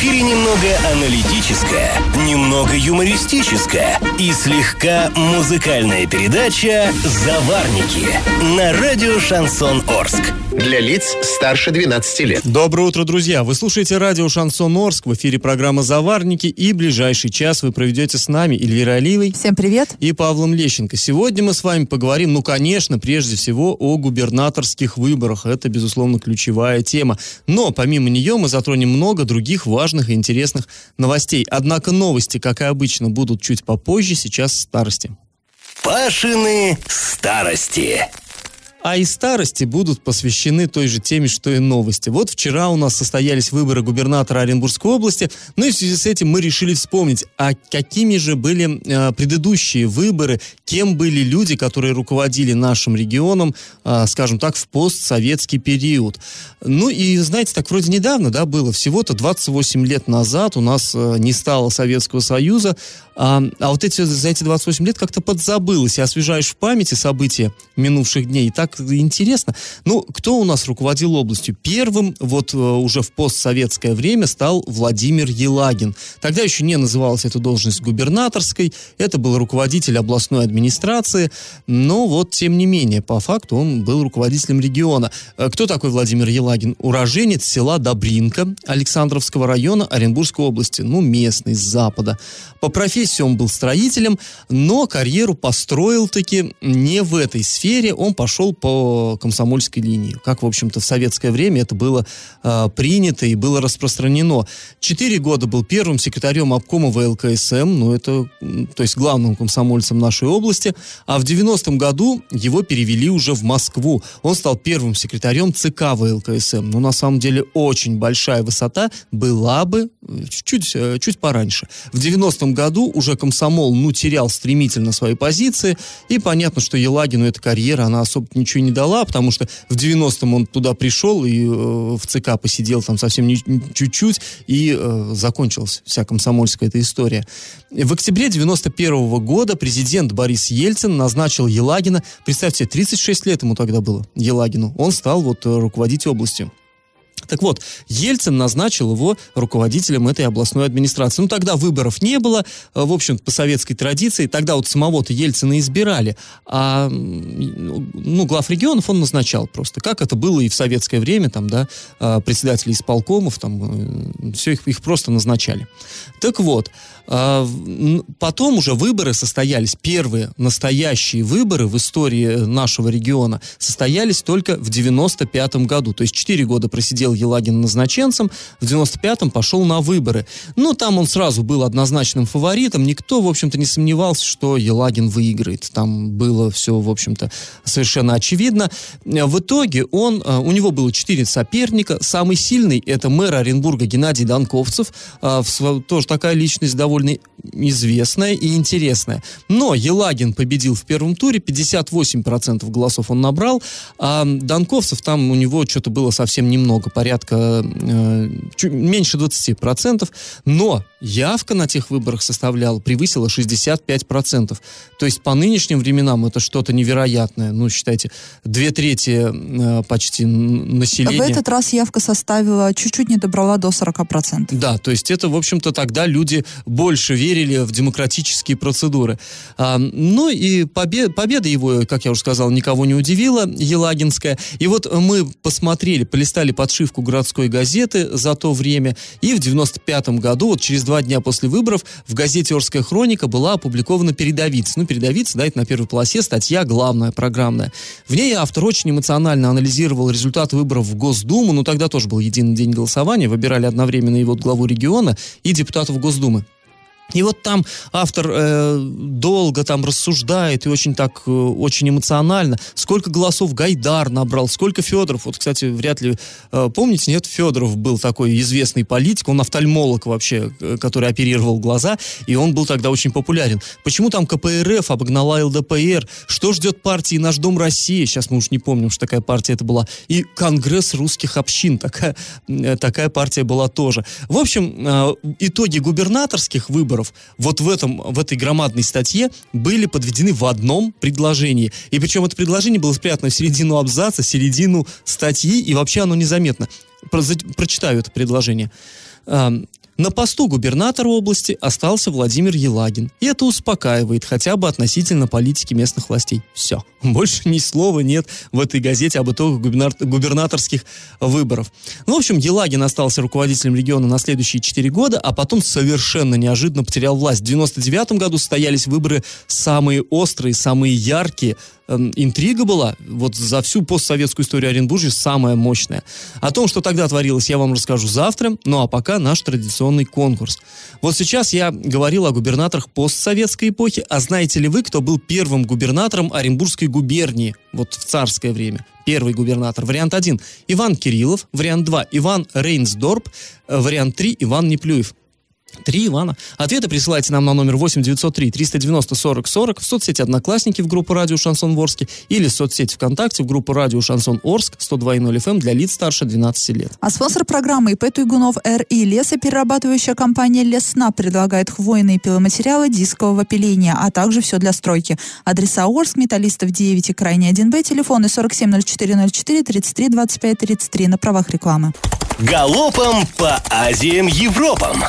эфире немного аналитическая, немного юмористическая и слегка музыкальная передача «Заварники» на радио «Шансон Орск». Для лиц старше 12 лет. Доброе утро, друзья! Вы слушаете радио «Шансон Орск», в эфире программа «Заварники», и ближайший час вы проведете с нами Эльвира Алиевой Всем привет. и Павлом Лещенко. Сегодня мы с вами поговорим, ну, конечно, прежде всего о губернаторских выборах. Это, безусловно, ключевая тема. Но помимо нее мы затронем много других важных и интересных новостей. Однако новости, как и обычно, будут чуть попозже, сейчас в старости. Пашины старости. А и старости будут посвящены той же теме, что и новости. Вот вчера у нас состоялись выборы губернатора Оренбургской области, ну и в связи с этим мы решили вспомнить, а какими же были э, предыдущие выборы, кем были люди, которые руководили нашим регионом, э, скажем так, в постсоветский период. Ну и, знаете, так вроде недавно, да, было, всего-то 28 лет назад у нас э, не стало Советского Союза, а, а вот эти, за эти 28 лет как-то подзабылось, и освежаешь в памяти события минувших дней, и так интересно. Ну, кто у нас руководил областью? Первым, вот э, уже в постсоветское время, стал Владимир Елагин. Тогда еще не называлась эта должность губернаторской, это был руководитель областной администрации, но вот, тем не менее, по факту он был руководителем региона. Э, Кто такой Владимир Елагин? Уроженец села Добринка Александровского района Оренбургской области, ну, местный, с запада. По профессии он был строителем, но карьеру построил таки не в этой сфере, он пошел по комсомольской линии. Как, в общем-то, в советское время это было э, принято и было распространено. Четыре года был первым секретарем обкома ВЛКСМ, ну, это, то есть главным комсомольцем нашей области, а в 90-м году его перевели уже в Москву. Он стал первым секретарем ЦК ВЛКСМ. Ну, на самом деле, очень большая высота была бы э, чуть, э, чуть пораньше. В 90-м году уже комсомол, ну, терял стремительно свои позиции, и понятно, что Елагину эта карьера, она особо ничего не дала, потому что в 90-м он туда пришел и э, в ЦК посидел там совсем не- чуть-чуть, и э, закончилась вся комсомольская эта история. В октябре 91 года президент Борис Ельцин назначил Елагина, представьте, 36 лет ему тогда было, Елагину, он стал вот э, руководить областью. Так вот, Ельцин назначил его руководителем этой областной администрации. Ну, тогда выборов не было, э, в общем по советской традиции. Тогда вот самого-то Ельцина избирали, а, ну, глав регионов он назначал просто. Как это было и в советское время, там, да, а, председатели исполкомов, там, все их, их просто назначали. Так вот, а, потом уже выборы состоялись, первые настоящие выборы в истории нашего региона состоялись только в 95 году. То есть 4 года просидел Елагин назначенцем, в 95-м пошел на выборы. Ну, там он сразу был однозначным фаворитом, никто, в общем-то, не сомневался, что Елагин выиграет. Там было все, в общем-то, совершенно очевидно. В итоге он, э, у него было 4 соперника. Самый сильный это мэр Оренбурга Геннадий Данковцев. Э, Тоже такая личность довольно известная и интересная. Но Елагин победил в первом туре, 58% голосов он набрал, а Данковцев там у него что-то было совсем немного, порядка э, чуть меньше 20%, но явка на тех выборах составляла, превысила 65%. То есть по нынешним временам это что-то невероятное. Ну, считайте, две трети э, почти населения. В этот раз явка составила, чуть-чуть не добрала до 40%. Да, то есть это, в общем-то, тогда люди больше верили в демократические процедуры. А, ну и побе- победа его, как я уже сказал, никого не удивила, Елагинская. И вот мы посмотрели, полистали подшивку городской газеты за то время, и в 95 году, вот через два дня после выборов, в газете «Орская хроника» была опубликована передовица. Ну, передовица, да, это на первой полосе статья главная, программная. В ней автор очень эмоционально анализировал результаты выборов в Госдуму, ну, тогда тоже был единый день голосования, выбирали одновременно и вот главу региона, и депутатов Госдумы. И вот там автор э, долго там рассуждает и очень так, э, очень эмоционально, сколько голосов Гайдар набрал, сколько Федоров. Вот, кстати, вряд ли э, помните, нет, Федоров был такой известный политик, он офтальмолог вообще, э, который оперировал глаза, и он был тогда очень популярен. Почему там КПРФ обогнала ЛДПР? Что ждет партии «Наш Дом России»? Сейчас мы уж не помним, что такая партия это была. И Конгресс русских общин, такая, э, такая партия была тоже. В общем, э, итоги губернаторских выборов вот в, этом, в этой громадной статье были подведены в одном предложении. И причем это предложение было спрятано в середину абзаца, середину статьи, и вообще оно незаметно. Про- прочитаю это предложение. На посту губернатора области остался Владимир Елагин. И это успокаивает хотя бы относительно политики местных властей. Все. Больше ни слова нет в этой газете об итогах губернаторских выборов. Ну, в общем, Елагин остался руководителем региона на следующие 4 года, а потом совершенно неожиданно потерял власть. В 99 году состоялись выборы самые острые, самые яркие интрига была, вот за всю постсоветскую историю Оренбуржья самая мощная. О том, что тогда творилось, я вам расскажу завтра, ну а пока наш традиционный конкурс. Вот сейчас я говорил о губернаторах постсоветской эпохи, а знаете ли вы, кто был первым губернатором Оренбургской губернии, вот в царское время? Первый губернатор, вариант 1, Иван Кириллов, вариант 2, Иван Рейнсдорп, э, вариант 3, Иван Неплюев. Три Ивана. Ответы присылайте нам на номер 8 903 390 40 40 в соцсети Одноклассники в группу Радио Шансон Ворске или в соцсети ВКонтакте в группу Радио Шансон Орск 102.0 FM эм для лиц старше 12 лет. А спонсор программы ИП Туйгунов РИ лесоперерабатывающая компания Лесна предлагает хвойные пиломатериалы дискового пиления, а также все для стройки. Адреса Орск, Металлистов 9 и Крайний 1Б, телефоны 470404 33 25 33 на правах рекламы. Галопом по Азиям Европам!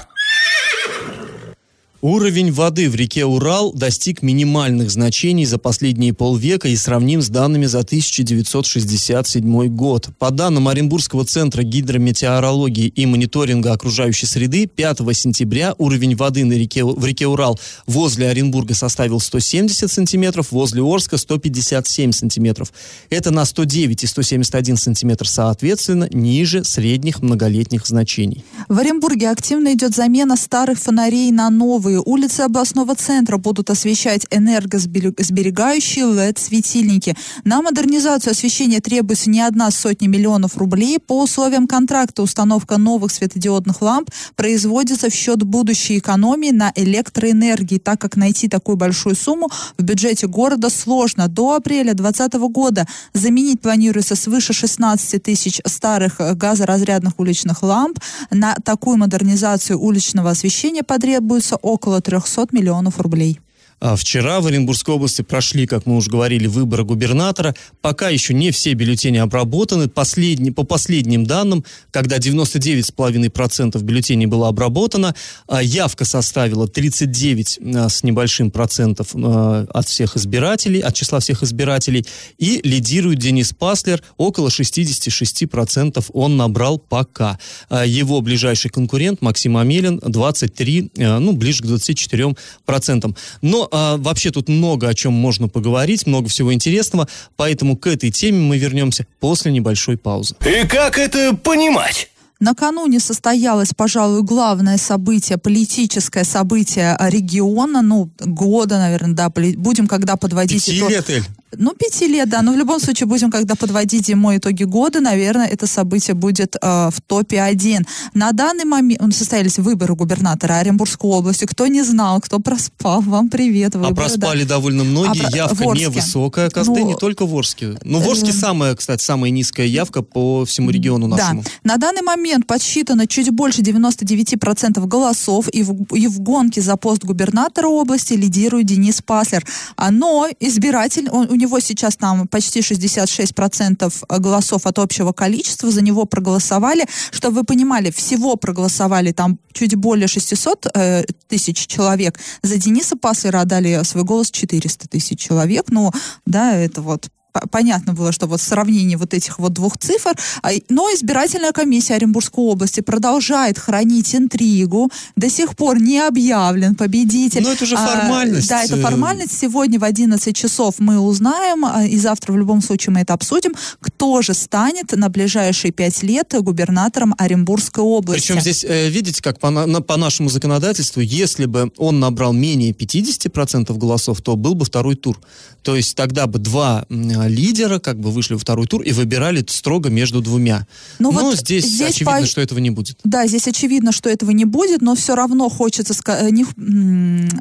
Уровень воды в реке Урал достиг минимальных значений за последние полвека и сравним с данными за 1967 год. По данным Оренбургского центра гидрометеорологии и мониторинга окружающей среды, 5 сентября уровень воды на реке, в реке Урал возле Оренбурга составил 170 сантиметров, возле Орска 157 сантиметров. Это на 109 и 171 сантиметр соответственно ниже средних многолетних значений. В Оренбурге активно идет замена старых фонарей на новые новые улицы областного центра будут освещать энергосберегающие LED-светильники. На модернизацию освещения требуется не одна сотня миллионов рублей. По условиям контракта установка новых светодиодных ламп производится в счет будущей экономии на электроэнергии, так как найти такую большую сумму в бюджете города сложно. До апреля 2020 года заменить планируется свыше 16 тысяч старых газоразрядных уличных ламп. На такую модернизацию уличного освещения потребуется около около 300 миллионов рублей. А вчера в Оренбургской области прошли, как мы уже говорили, выборы губернатора. Пока еще не все бюллетени обработаны. Последний, по последним данным, когда 99,5% бюллетеней было обработано, а явка составила 39 а, с небольшим процентов от всех избирателей, от числа всех избирателей. И лидирует Денис Паслер, около 66% он набрал пока. Его ближайший конкурент Максим Амелин 23, ну, ближе к 24%. Но а, вообще тут много о чем можно поговорить, много всего интересного, поэтому к этой теме мы вернемся после небольшой паузы. И как это понимать? Накануне состоялось, пожалуй, главное событие, политическое событие региона, ну, года, наверное, да, будем когда подводить... Пяти лет, Эль. Ну, пяти лет, да. Но в любом случае будем, когда подводить зимой итоги года, наверное, это событие будет э, в топе один. На данный момент состоялись выборы губернатора Оренбургской области. Кто не знал, кто проспал, вам привет. Выборы, а проспали да. довольно многие. А, Явка Ворске. невысокая, оказывается, ну, не только в Орске. Ну, в Орске э, самая, кстати, самая низкая явка по всему региону нашему. Да. На данный момент подсчитано чуть больше 99% голосов, и в, и в гонке за пост губернатора области лидирует Денис Паслер. А, но избиратель, он, у него сейчас там почти 66% голосов от общего количества, за него проголосовали. Чтобы вы понимали, всего проголосовали там чуть более 600 э, тысяч человек. За Дениса Паслера отдали свой голос 400 тысяч человек. Ну, да, это вот понятно было, что вот сравнение вот этих вот двух цифр, а, но избирательная комиссия Оренбургской области продолжает хранить интригу, до сих пор не объявлен победитель. Но это уже формальность. А, да, это формальность. Сегодня в 11 часов мы узнаем, а, и завтра в любом случае мы это обсудим, кто же станет на ближайшие пять лет губернатором Оренбургской области. Причем здесь, э, видите, как по, на, по нашему законодательству, если бы он набрал менее 50% голосов, то был бы второй тур. То есть тогда бы два лидера, как бы вышли во второй тур и выбирали строго между двумя. Ну, но вот здесь, здесь очевидно, по... что этого не будет. Да, здесь очевидно, что этого не будет, но все равно хочется сказать, э, не...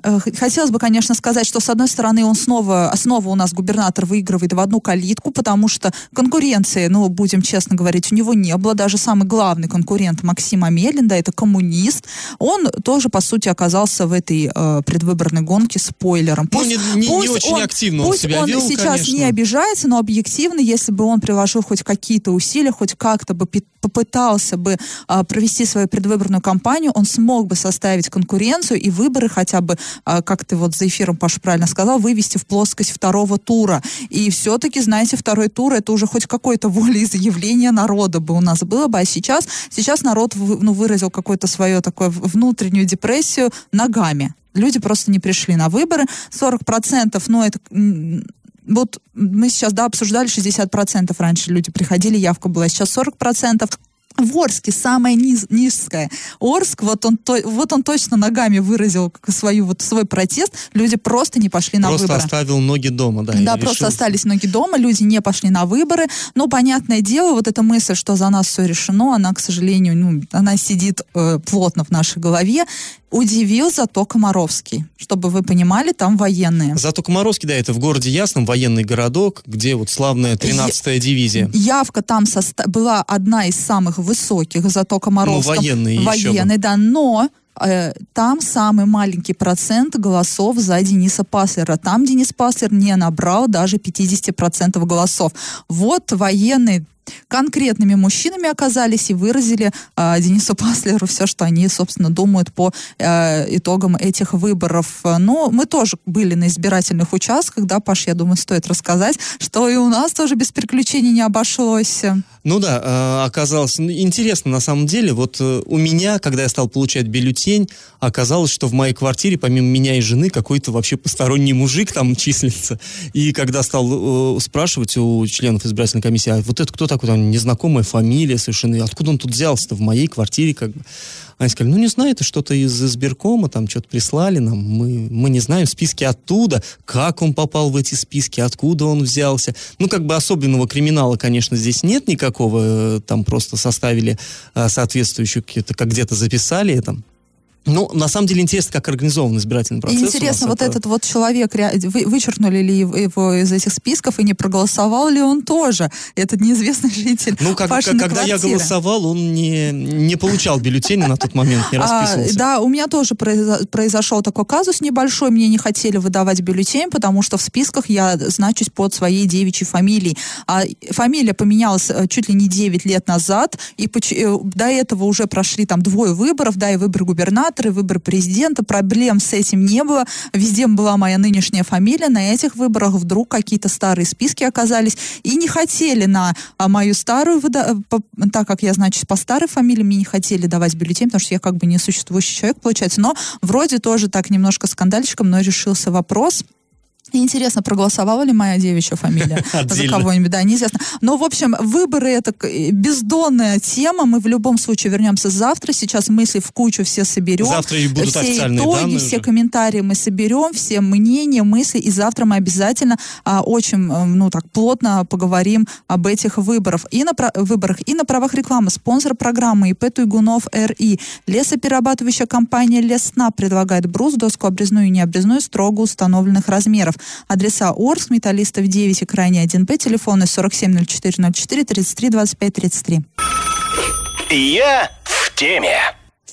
Э, хотелось бы, конечно, сказать, что с одной стороны он снова, снова у нас губернатор выигрывает в одну калитку, потому что конкуренции, ну, будем честно говорить, у него не было. Даже самый главный конкурент Максим Амелин, да, это коммунист, он тоже, по сути, оказался в этой э, предвыборной гонке спойлером. Пусть, ну, не, не, пусть не очень он, активно он пусть себя он вел, сейчас конечно. не обижает получается, но объективно, если бы он приложил хоть какие-то усилия, хоть как-то бы попытался бы а, провести свою предвыборную кампанию, он смог бы составить конкуренцию и выборы хотя бы, а, как ты вот за эфиром, Паша, правильно сказал, вывести в плоскость второго тура. И все-таки, знаете, второй тур это уже хоть какое-то волеизъявление народа бы у нас было бы, а сейчас, сейчас народ ну, выразил какое-то свое такое внутреннюю депрессию ногами. Люди просто не пришли на выборы. 40%, ну, это вот мы сейчас, да, обсуждали 60% раньше люди приходили, явка была, сейчас 40%. В Орске самая низ, низкая. Орск, вот он, то, вот он точно ногами выразил свою, вот, свой протест. Люди просто не пошли на просто выборы. Просто оставил ноги дома, да. Да, просто решил... остались ноги дома, люди не пошли на выборы. Но, понятное дело, вот эта мысль, что за нас все решено, она, к сожалению, ну, она сидит э, плотно в нашей голове. Удивил зато Комаровский. Чтобы вы понимали, там военные. Зато Комаровский, да, это в городе Ясном, военный городок, где вот славная 13-я дивизия. Явка там соста- была одна из самых высоких, зато Комаровском. Ну, военные Военные, да, но э, там самый маленький процент голосов за Дениса Паслера. Там Денис Паслер не набрал даже 50% голосов. Вот военные конкретными мужчинами оказались и выразили э, Денису Паслеру все, что они, собственно, думают по э, итогам этих выборов. Но мы тоже были на избирательных участках, да, Паш, я думаю, стоит рассказать, что и у нас тоже без приключений не обошлось. Ну да, э, оказалось, ну, интересно на самом деле, вот э, у меня, когда я стал получать бюллетень, оказалось, что в моей квартире, помимо меня и жены, какой-то вообще посторонний мужик там числится. И когда стал э, спрашивать у членов избирательной комиссии, а вот это кто такой, там незнакомая фамилия совершенно, откуда он тут взялся-то в моей квартире, как бы. Они сказали, ну не знаю, это что-то из избиркома, там что-то прислали нам, мы, мы не знаем, списки оттуда, как он попал в эти списки, откуда он взялся. Ну как бы особенного криминала, конечно, здесь нет никакого, э, там просто составили а, соответствующую, как где-то записали это. Ну, на самом деле интересно, как организован избирательный процесс. Интересно, вот это... этот вот человек, вы, вычеркнули ли его из этих списков и не проголосовал ли он тоже, этот неизвестный житель Ну, как, как, когда квартиры. я голосовал, он не, не получал бюллетени на тот момент, не а, расписывался. А, да, у меня тоже произошел такой казус небольшой, мне не хотели выдавать бюллетень, потому что в списках я значусь под своей девичьей фамилией. А фамилия поменялась э, чуть ли не 9 лет назад, и э, до этого уже прошли там двое выборов, да, и выбор губернатора, губернаторы, выбор президента, проблем с этим не было. Везде была моя нынешняя фамилия. На этих выборах вдруг какие-то старые списки оказались и не хотели на а, мою старую, так как я, значит, по старой фамилии, мне не хотели давать бюллетень, потому что я как бы не существующий человек, получается. Но вроде тоже так немножко скандальчиком, но решился вопрос. Интересно, проголосовала ли моя девичья фамилия за кого-нибудь, да, неизвестно. Но, в общем, выборы это бездонная тема. Мы в любом случае вернемся завтра. Сейчас мысли в кучу все соберем. Завтра и будут все официальные итоги, данные все уже. комментарии мы соберем, все мнения, мысли. И завтра мы обязательно а, очень, э, ну так, плотно поговорим об этих выборах. И на выборах, и на правах рекламы. Спонсор программы ИП Туйгунов РИ. Лесоперерабатывающая компания Лесна предлагает брус, доску обрезную и необрезную строго установленных размеров. Адреса Орск, Металлистов 9 и крайне 1П, телефоны 470404 33 25 33. Я в теме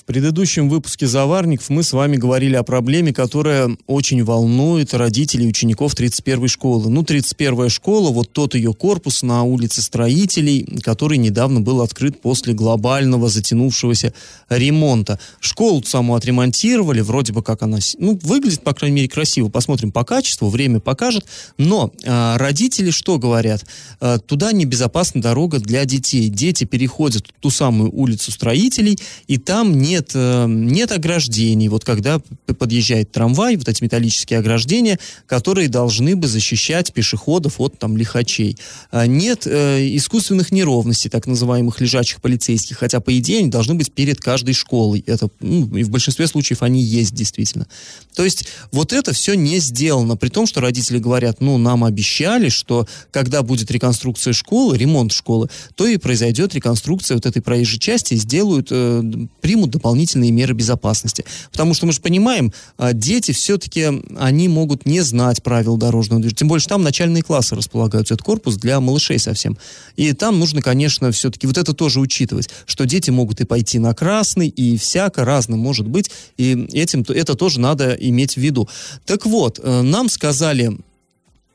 предыдущем выпуске «Заварников» мы с вами говорили о проблеме, которая очень волнует родителей учеников 31-й школы. Ну, 31-я школа, вот тот ее корпус на улице Строителей, который недавно был открыт после глобального затянувшегося ремонта. Школу саму отремонтировали, вроде бы как она, ну, выглядит, по крайней мере, красиво. Посмотрим по качеству, время покажет. Но э, родители что говорят? Э, туда небезопасна дорога для детей. Дети переходят ту самую улицу Строителей, и там не нет, э, нет ограждений. Вот когда подъезжает трамвай, вот эти металлические ограждения, которые должны бы защищать пешеходов от там лихачей. А нет э, искусственных неровностей, так называемых лежачих полицейских, хотя, по идее, они должны быть перед каждой школой. Это, ну, и в большинстве случаев они есть действительно. То есть вот это все не сделано, при том, что родители говорят, ну, нам обещали, что когда будет реконструкция школы, ремонт школы, то и произойдет реконструкция вот этой проезжей части и сделают, э, примут дополнительные дополнительные меры безопасности. Потому что мы же понимаем, а, дети все-таки, они могут не знать правил дорожного движения. Тем более, что там начальные классы располагаются. Это корпус для малышей совсем. И там нужно, конечно, все-таки вот это тоже учитывать, что дети могут и пойти на красный, и всяко разно может быть. И этим, это тоже надо иметь в виду. Так вот, э, нам сказали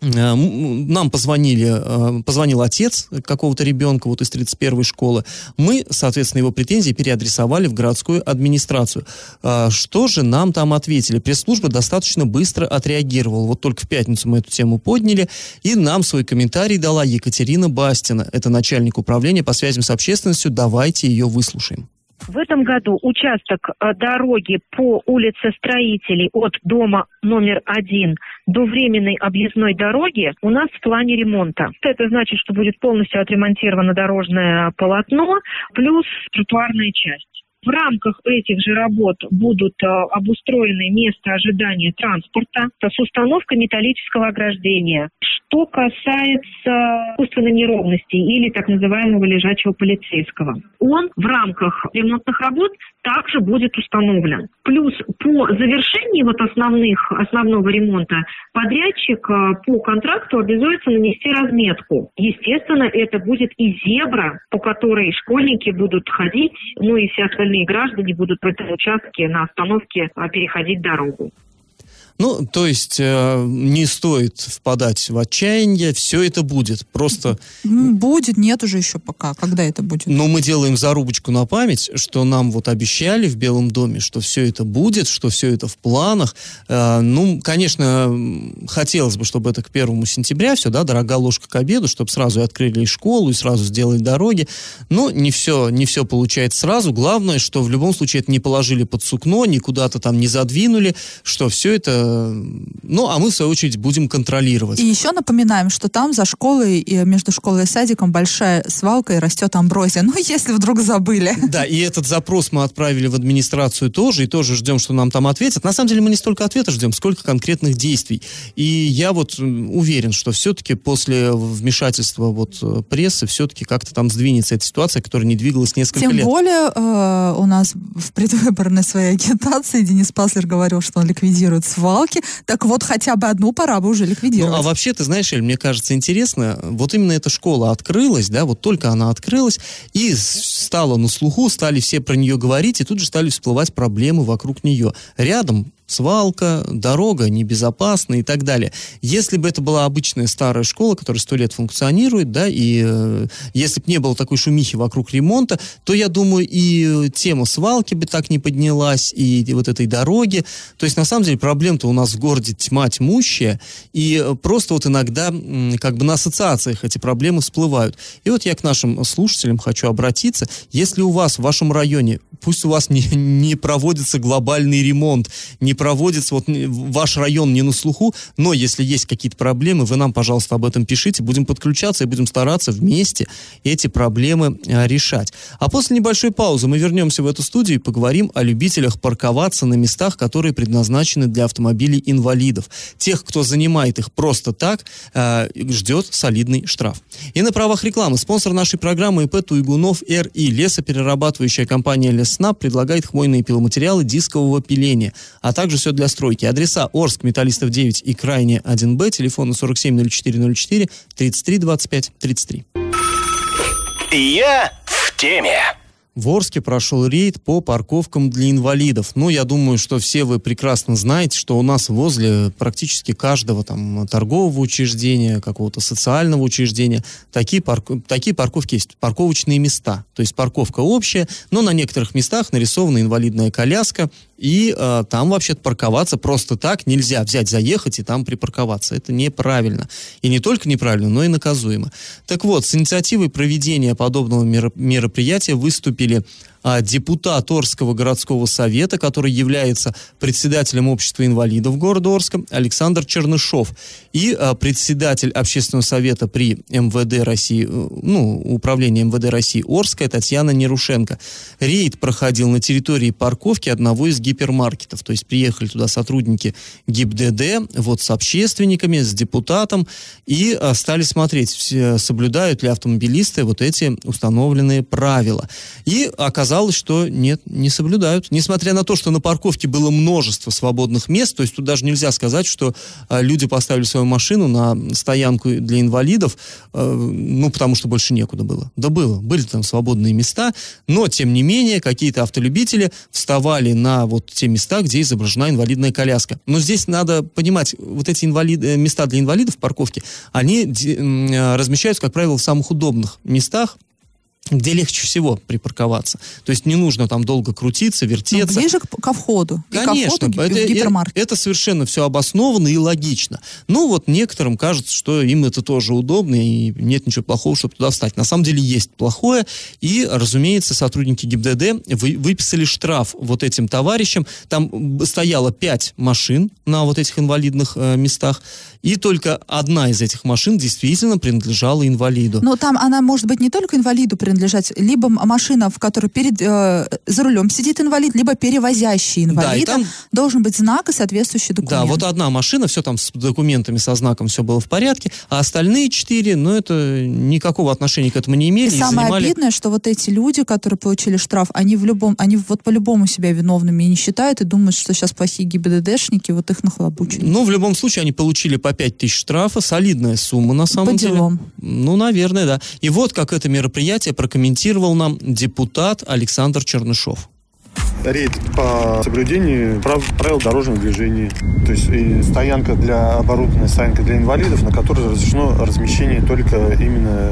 нам позвонили, э, позвонил отец какого-то ребенка вот из 31-й школы. Мы, соответственно, его претензии переадресовали в городскую администрацию. Э, что же нам там ответили? Пресс-служба достаточно быстро отреагировала. Вот только в пятницу мы эту тему подняли, и нам свой комментарий дала Екатерина Бастина. Это начальник управления по связям с общественностью. Давайте ее выслушаем. В этом году участок э, дороги по улице Строителей от дома номер один до временной объездной дороги у нас в плане ремонта. Это значит, что будет полностью отремонтировано дорожное полотно плюс тротуарная часть. В рамках этих же работ будут э, обустроены места ожидания транспорта с установкой металлического ограждения. Что касается искусственной неровности или так называемого лежачего полицейского, он в рамках ремонтных работ также будет установлен. Плюс по завершении вот основных, основного ремонта подрядчик э, по контракту обязуется нанести разметку. Естественно, это будет и зебра, по которой школьники будут ходить, ну и все остальные граждане будут в этом участке на остановке э, переходить дорогу. Ну, то есть э, не стоит впадать в отчаяние, все это будет. Просто... Будет, нет уже еще пока. Когда это будет? Но мы делаем зарубочку на память, что нам вот обещали в Белом доме, что все это будет, что все это в планах. Э, ну, конечно, хотелось бы, чтобы это к первому сентября все, да, дорога ложка к обеду, чтобы сразу и открыли и школу, и сразу сделали дороги. Но не все, не все получается сразу. Главное, что в любом случае это не положили под сукно, ни куда-то там не задвинули, что все это ну, а мы, в свою очередь, будем контролировать. И еще напоминаем, что там за школой и между школой и садиком большая свалка и растет амброзия. Ну, если вдруг забыли. Да, и этот запрос мы отправили в администрацию тоже, и тоже ждем, что нам там ответят. На самом деле мы не столько ответа ждем, сколько конкретных действий. И я вот уверен, что все-таки после вмешательства вот э, прессы все-таки как-то там сдвинется эта ситуация, которая не двигалась несколько Тем лет. Тем более э, у нас в предвыборной своей агитации Денис Паслер говорил, что он ликвидирует свалку свалки. Так вот, хотя бы одну пора бы уже ликвидировать. Ну, а вообще, ты знаешь, Эль, мне кажется интересно, вот именно эта школа открылась, да, вот только она открылась, и стала на слуху, стали все про нее говорить, и тут же стали всплывать проблемы вокруг нее. Рядом свалка, дорога небезопасна и так далее. Если бы это была обычная старая школа, которая сто лет функционирует, да, и э, если бы не было такой шумихи вокруг ремонта, то, я думаю, и тема свалки бы так не поднялась, и, и вот этой дороги. То есть, на самом деле, проблем-то у нас в городе тьма тьмущая, и просто вот иногда как бы на ассоциациях эти проблемы всплывают. И вот я к нашим слушателям хочу обратиться. Если у вас в вашем районе, пусть у вас не, не проводится глобальный ремонт, не проводится, вот ваш район не на слуху, но если есть какие-то проблемы, вы нам, пожалуйста, об этом пишите, будем подключаться и будем стараться вместе эти проблемы а, решать. А после небольшой паузы мы вернемся в эту студию и поговорим о любителях парковаться на местах, которые предназначены для автомобилей инвалидов. Тех, кто занимает их просто так, э, ждет солидный штраф. И на правах рекламы спонсор нашей программы ИП Туйгунов РИ, лесоперерабатывающая компания Леснаб, предлагает хвойные пиломатериалы дискового пиления, а также также все для стройки. Адреса Орск, Металлистов 9 и Крайне 1Б, телефоны 470404 33 25 33. Я в теме. В Орске прошел рейд по парковкам для инвалидов. Ну, я думаю, что все вы прекрасно знаете, что у нас возле практически каждого там торгового учреждения, какого-то социального учреждения такие, парк... такие парковки есть, парковочные места. То есть парковка общая, но на некоторых местах нарисована инвалидная коляска, и э, там вообще парковаться просто так нельзя. Взять, заехать и там припарковаться. Это неправильно. И не только неправильно, но и наказуемо. Так вот, с инициативой проведения подобного мероприятия выступили депутат Орского городского совета, который является председателем общества инвалидов города Орска, Александр Чернышов, и а, председатель общественного совета при МВД России, э, ну, управления МВД России Орская Татьяна Нерушенко. Рейд проходил на территории парковки одного из гипермаркетов, то есть приехали туда сотрудники ГИБДД, вот с общественниками, с депутатом, и а, стали смотреть, соблюдают ли автомобилисты вот эти установленные правила. И оказалось, оказалось, что нет, не соблюдают. Несмотря на то, что на парковке было множество свободных мест, то есть тут даже нельзя сказать, что э, люди поставили свою машину на стоянку для инвалидов, э, ну, потому что больше некуда было. Да было, были там свободные места, но, тем не менее, какие-то автолюбители вставали на вот те места, где изображена инвалидная коляска. Но здесь надо понимать, вот эти инвалид, э, места для инвалидов в парковке, они э, размещаются, как правило, в самых удобных местах, где легче всего припарковаться. То есть не нужно там долго крутиться, вертеться. Ну, ближе к, ко входу. Конечно, ко входу это, гипермаркет. это совершенно все обоснованно и логично. Ну вот некоторым кажется, что им это тоже удобно и нет ничего плохого, чтобы туда встать. На самом деле есть плохое, и, разумеется, сотрудники ГИБДД вы, выписали штраф вот этим товарищам. Там стояло пять машин на вот этих инвалидных э, местах, и только одна из этих машин действительно принадлежала инвалиду. Но там она может быть не только инвалиду принадлежать, либо машина, в которой перед, э, за рулем сидит инвалид, либо перевозящий инвалида. Да, там... Должен быть знак и соответствующий документ. Да, вот одна машина, все там с документами, со знаком, все было в порядке, а остальные четыре, ну, это никакого отношения к этому не имели. И, и самое занимали... обидное, что вот эти люди, которые получили штраф, они в любом, они вот по-любому себя виновными не считают и думают, что сейчас плохие ГИБДДшники, вот их нахлобучили. Ну, в любом случае, они получили по 5 тысяч штрафа, солидная сумма на самом По деле. делам. Ну, наверное, да. И вот как это мероприятие прокомментировал нам депутат Александр Чернышов рейд по соблюдению прав, правил дорожного движения. То есть и стоянка для оборудованная стоянка для инвалидов, на которой разрешено размещение только именно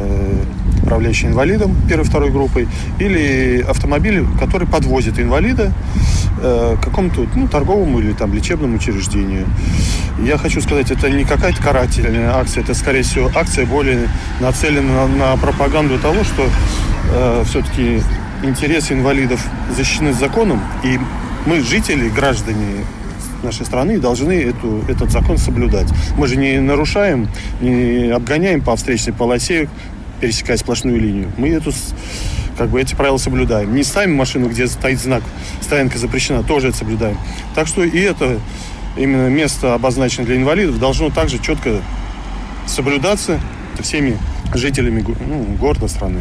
управляющий инвалидом первой второй группой или автомобили, который подвозит инвалида э, к какому-то ну, торговому или там лечебному учреждению. Я хочу сказать, это не какая-то карательная акция, это, скорее всего, акция более нацелена на, на пропаганду того, что э, все-таки интересы инвалидов защищены законом, и мы, жители, граждане нашей страны, должны эту, этот закон соблюдать. Мы же не нарушаем, не обгоняем по встречной полосе, пересекая сплошную линию. Мы эту, как бы эти правила соблюдаем. Не ставим машину, где стоит знак «стоянка запрещена», тоже это соблюдаем. Так что и это именно место, обозначенное для инвалидов, должно также четко соблюдаться всеми жителями ну, города, страны.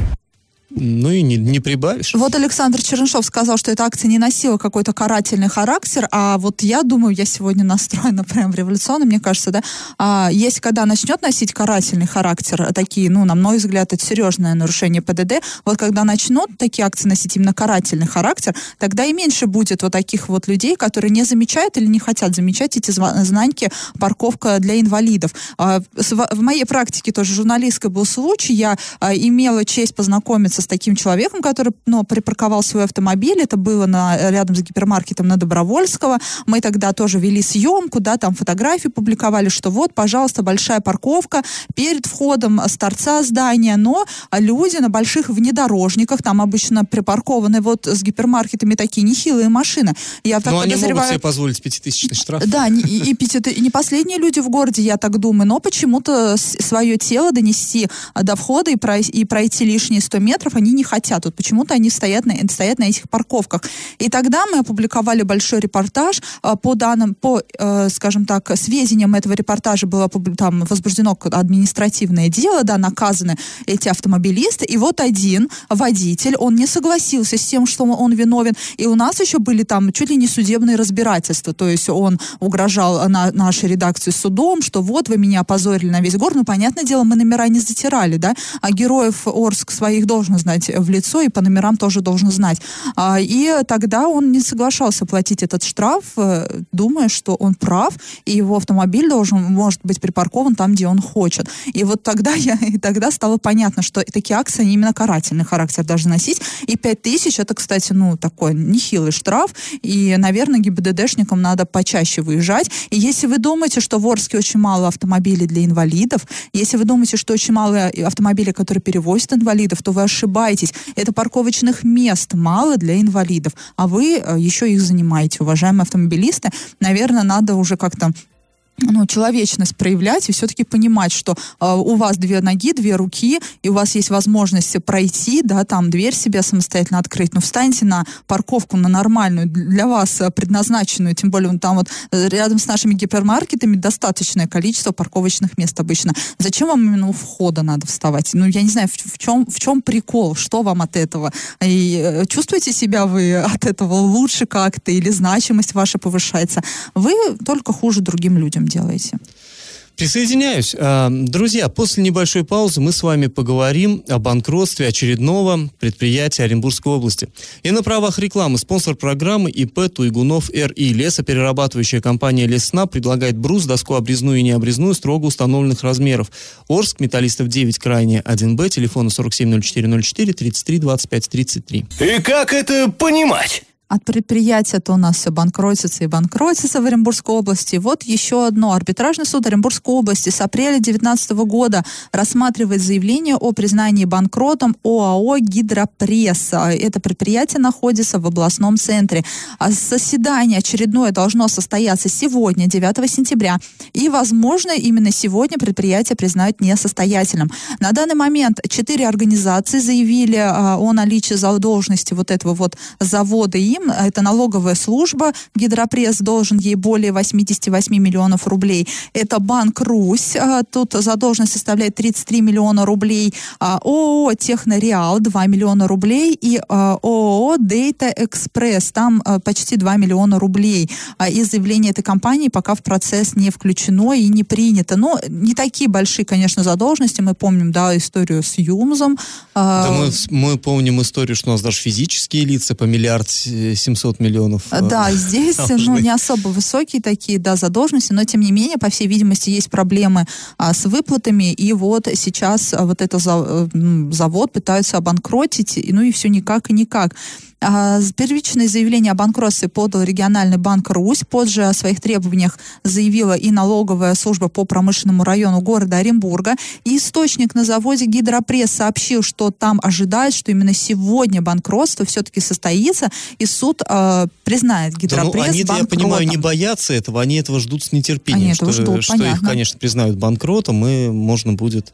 Ну и не, не прибавишь. Вот Александр Чернышов сказал, что эта акция не носила какой-то карательный характер, а вот я думаю, я сегодня настроена прям революционно, мне кажется, да, а, если когда начнет носить карательный характер, такие, ну, на мой взгляд, это серьезное нарушение ПДД, вот когда начнут такие акции носить именно карательный характер, тогда и меньше будет вот таких вот людей, которые не замечают или не хотят замечать эти знаки парковка для инвалидов. А, в моей практике тоже журналистской был случай, я а, имела честь познакомиться с таким человеком, который ну, припарковал свой автомобиль. Это было на, рядом с гипермаркетом на Добровольского. Мы тогда тоже вели съемку, да, там фотографии публиковали, что вот, пожалуйста, большая парковка перед входом с торца здания, но люди на больших внедорожниках, там обычно припаркованы вот с гипермаркетами такие нехилые машины. Я так но подозреваю... они могут себе позволить пятитысячный штраф. Да, и, и, и не последние люди в городе, я так думаю, но почему-то свое тело донести до входа и, пройти, и пройти лишние 100 метров парковщиков они не хотят. Вот почему-то они стоят на, стоят на этих парковках. И тогда мы опубликовали большой репортаж а, по данным, по, э, скажем так, сведениям этого репортажа было там возбуждено административное дело, да, наказаны эти автомобилисты. И вот один водитель, он не согласился с тем, что он виновен. И у нас еще были там чуть ли не судебные разбирательства. То есть он угрожал на, нашей редакции судом, что вот вы меня опозорили на весь город. Ну, понятное дело, мы номера не затирали, да, а героев Орск своих должен знать в лицо и по номерам тоже должен знать. А, и тогда он не соглашался платить этот штраф, э, думая, что он прав, и его автомобиль должен, может быть припаркован там, где он хочет. И вот тогда я, и тогда стало понятно, что такие акции, они именно карательный характер должны носить. И 5 тысяч, это, кстати, ну, такой нехилый штраф, и, наверное, ГИБДДшникам надо почаще выезжать. И если вы думаете, что в Орске очень мало автомобилей для инвалидов, если вы думаете, что очень мало автомобилей, которые перевозят инвалидов, то вы ошибаетесь ошибаетесь. Это парковочных мест мало для инвалидов, а вы э, еще их занимаете, уважаемые автомобилисты. Наверное, надо уже как-то ну, человечность проявлять и все-таки понимать, что э, у вас две ноги, две руки, и у вас есть возможность пройти, да, там дверь себе самостоятельно открыть, но встаньте на парковку, на нормальную, для вас э, предназначенную, тем более там вот э, рядом с нашими гипермаркетами достаточное количество парковочных мест обычно. Зачем вам именно у входа надо вставать? Ну, я не знаю, в, в чем, в чем прикол, что вам от этого? И э, чувствуете себя вы от этого лучше как-то или значимость ваша повышается? Вы только хуже другим людям делаете. Присоединяюсь. А, Друзья, после небольшой паузы мы с вами поговорим о банкротстве очередного предприятия Оренбургской области. И на правах рекламы спонсор программы ИП Туйгунов РИ. Лесоперерабатывающая компания Лесна предлагает брус, доску обрезную и необрезную строго установленных размеров. Орск, Металлистов 9, крайне 1Б, телефона 470404 33 25 33. И как это понимать? От предприятия-то у нас все банкротится и банкротится в Оренбургской области. Вот еще одно. Арбитражный суд Оренбургской области с апреля 2019 года рассматривает заявление о признании банкротом ОАО «Гидропресс». Это предприятие находится в областном центре. А заседание очередное должно состояться сегодня, 9 сентября. И, возможно, именно сегодня предприятие признают несостоятельным. На данный момент четыре организации заявили а, о наличии задолженности вот этого вот завода им ним, это налоговая служба, Гидропресс должен ей более 88 миллионов рублей. Это Банк Русь, а, тут задолженность составляет 33 миллиона рублей. А, ООО Технореал 2 миллиона рублей и а, ООО Data Express, там почти 2 миллиона рублей. И заявление этой компании пока в процесс не включено и не принято. Но не такие большие, конечно, задолженности. Мы помним, да, историю с Юмзом. Да мы, мы помним историю, что у нас даже физические лица по миллиард 700 миллионов. А, да, здесь ну, не особо высокие такие да, задолженности, но тем не менее, по всей видимости, есть проблемы а, с выплатами, и вот сейчас а, вот этот завод пытаются обанкротить, ну и все никак и никак. А, первичное заявление о банкротстве подал региональный банк Русь. Позже о своих требованиях заявила и налоговая служба по промышленному району города Оренбурга. И источник на заводе Гидропресс сообщил, что там ожидают, что именно сегодня банкротство все-таки состоится, и суд э, признает Гидропресс да, ну, они, банкротом. я понимаю, не боятся этого, они этого ждут с нетерпением, они что, ждут, что их, конечно, признают банкротом, и можно будет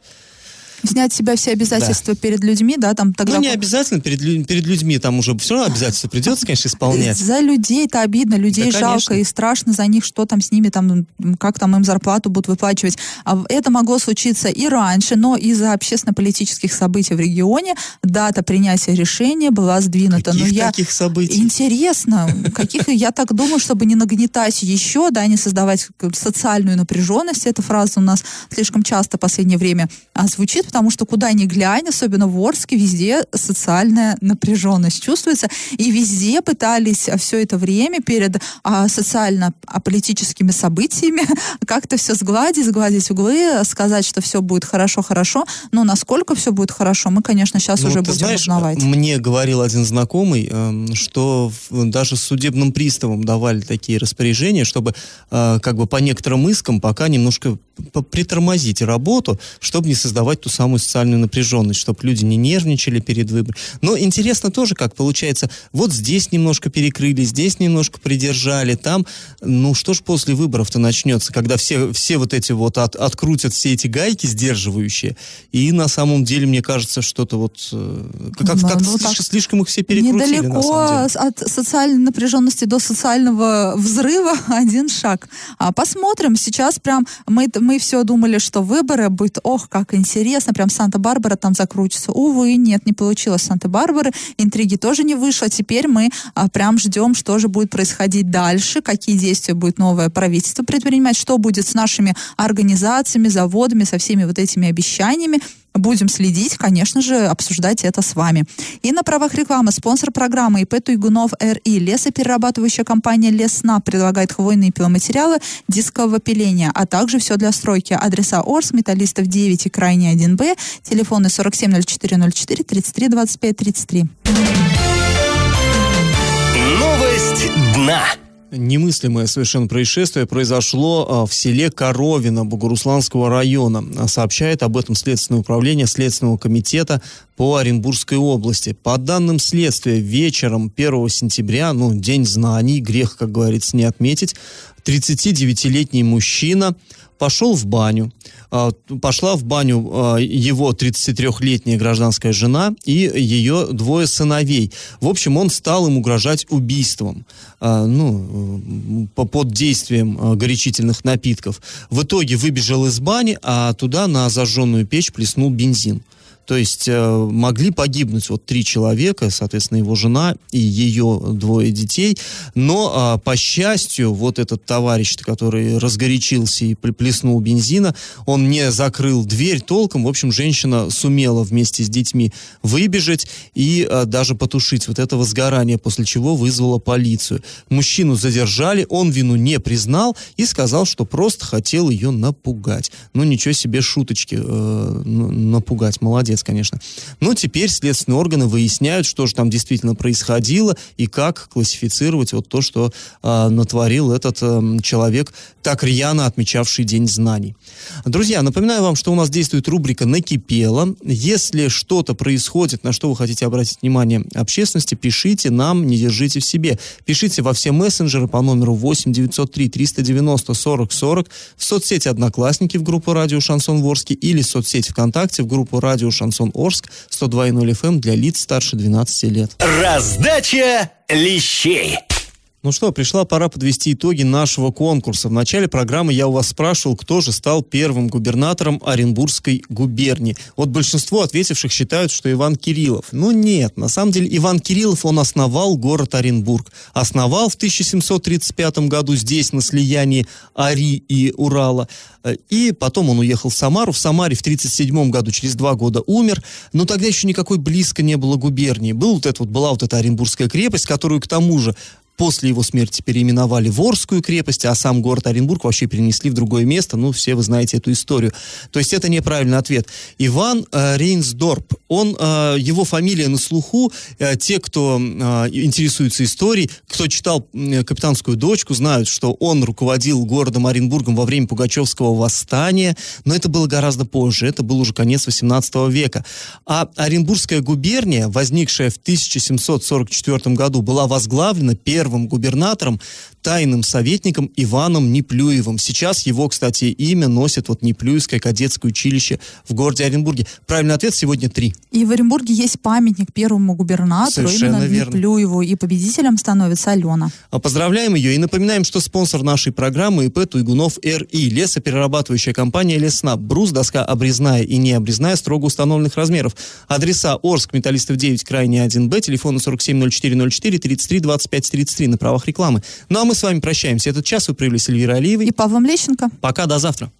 снять с себя все обязательства да. перед людьми, да, там тогда... Ну, не обязательно перед, перед людьми, там уже все равно обязательства придется, конечно, исполнять. За людей это обидно, людей да, жалко и страшно за них, что там с ними, там, как там им зарплату будут выплачивать. А это могло случиться и раньше, но из-за общественно-политических событий в регионе дата принятия решения была сдвинута. Каких но я... таких событий? Интересно, каких, я так думаю, чтобы не нагнетать еще, да, не создавать социальную напряженность, эта фраза у нас слишком часто в последнее время а, звучит, потому что куда ни глянь, особенно в Орске, везде социальная напряженность чувствуется, и везде пытались все это время перед а, социально-политическими событиями как-то все сгладить, сгладить углы, сказать, что все будет хорошо-хорошо, но насколько все будет хорошо, мы, конечно, сейчас ну, уже будем знаешь, узнавать. Мне говорил один знакомый, э, что даже судебным приставам давали такие распоряжения, чтобы э, как бы по некоторым искам пока немножко притормозить работу, чтобы не создавать ту самую социальную напряженность, чтобы люди не нервничали перед выбором. Но интересно тоже, как получается, вот здесь немножко перекрыли, здесь немножко придержали, там, ну что ж после выборов-то начнется, когда все, все вот эти вот от, открутят все эти гайки сдерживающие, и на самом деле, мне кажется, что-то вот э, как, ну, как ну, слишком, слишком их все перекрутили, Недалеко от социальной напряженности до социального взрыва один шаг. А посмотрим, сейчас прям мы, мы все думали, что выборы будет, ох, как интересно, прям Санта-Барбара там закрутится. Увы, нет, не получилось Санта-Барбары, интриги тоже не вышло. Теперь мы а, прям ждем, что же будет происходить дальше, какие действия будет новое правительство предпринимать, что будет с нашими организациями, заводами, со всеми вот этими обещаниями. Будем следить, конечно же, обсуждать это с вами. И на правах рекламы спонсор программы ИП Туйгунов РИ. Лесоперерабатывающая компания Лесна предлагает хвойные пиломатериалы дискового пиления, а также все для стройки. Адреса Орс, Металлистов 9 и Крайний 1Б. Телефоны 470404 33 25 33. Новость дна. Немыслимое совершенно происшествие произошло а, в селе Коровино Богорусланского района. Сообщает об этом Следственное управление Следственного комитета по Оренбургской области. По данным следствия, вечером 1 сентября, ну, День знаний, грех, как говорится, не отметить, 39-летний мужчина пошел в баню. А, пошла в баню а, его 33-летняя гражданская жена и ее двое сыновей. В общем, он стал им угрожать убийством а, ну, под действием горячительных напитков. В итоге выбежал из бани, а туда на зажженную печь плеснул бензин. То есть э, могли погибнуть вот три человека, соответственно, его жена и ее двое детей. Но, э, по счастью, вот этот товарищ, который разгорячился и плеснул бензина, он не закрыл дверь толком. В общем, женщина сумела вместе с детьми выбежать и э, даже потушить вот это возгорание, после чего вызвала полицию. Мужчину задержали, он вину не признал и сказал, что просто хотел ее напугать. Ну, ничего себе шуточки э, напугать. Молодец молодец, конечно. Но теперь следственные органы выясняют, что же там действительно происходило и как классифицировать вот то, что э, натворил этот э, человек, так рьяно отмечавший День знаний. Друзья, напоминаю вам, что у нас действует рубрика «Накипело». Если что-то происходит, на что вы хотите обратить внимание общественности, пишите нам, не держите в себе. Пишите во все мессенджеры по номеру 8 903 390 40 40 в соцсети «Одноклассники» в группу «Радио Шансон Ворске» или в соцсети ВКонтакте в группу «Радио Шансон Шансон Орск, 102.0 FM эм для лиц старше 12 лет. Раздача лещей. Ну что, пришла пора подвести итоги нашего конкурса. В начале программы я у вас спрашивал, кто же стал первым губернатором Оренбургской губернии. Вот большинство ответивших считают, что Иван Кириллов. Но нет, на самом деле Иван Кириллов, он основал город Оренбург. Основал в 1735 году здесь, на слиянии Ари и Урала. И потом он уехал в Самару. В Самаре в 1937 году, через два года, умер. Но тогда еще никакой близко не было губернии. Был вот это вот, была вот эта Оренбургская крепость, которую, к тому же, После его смерти переименовали в Орскую крепость, а сам город Оренбург вообще перенесли в другое место. Ну, все вы знаете эту историю. То есть это неправильный ответ. Иван э, Рейнсдорп, он, э, его фамилия на слуху. Э, те, кто э, интересуется историей, кто читал э, «Капитанскую дочку», знают, что он руководил городом Оренбургом во время Пугачевского восстания, но это было гораздо позже, это был уже конец 18 века. А Оренбургская губерния, возникшая в 1744 году, была возглавлена первым первым губернатором, тайным советником Иваном Неплюевым. Сейчас его, кстати, имя носит вот Неплюевское кадетское училище в городе Оренбурге. Правильный ответ сегодня три. И в Оренбурге есть памятник первому губернатору, Совершенно именно верно. Неплюеву, и победителем становится Алена. А поздравляем ее и напоминаем, что спонсор нашей программы ИП Туйгунов РИ, лесоперерабатывающая компания Леснаб, брус, доска обрезная и не обрезная строго установленных размеров. Адреса Орск, Металлистов 9, крайне 1Б, телефоны 470404 33 25 33 23 на правах рекламы. Ну а мы с вами прощаемся. Этот час вы провели с Эльвирой Алиевой. И Павлом Лещенко. Пока, до завтра.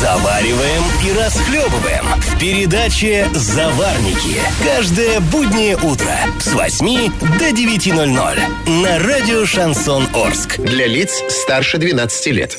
Завариваем и расхлебываем в передаче «Заварники». Каждое буднее утро с 8 до 9.00 на радио «Шансон Орск». Для лиц старше 12 лет.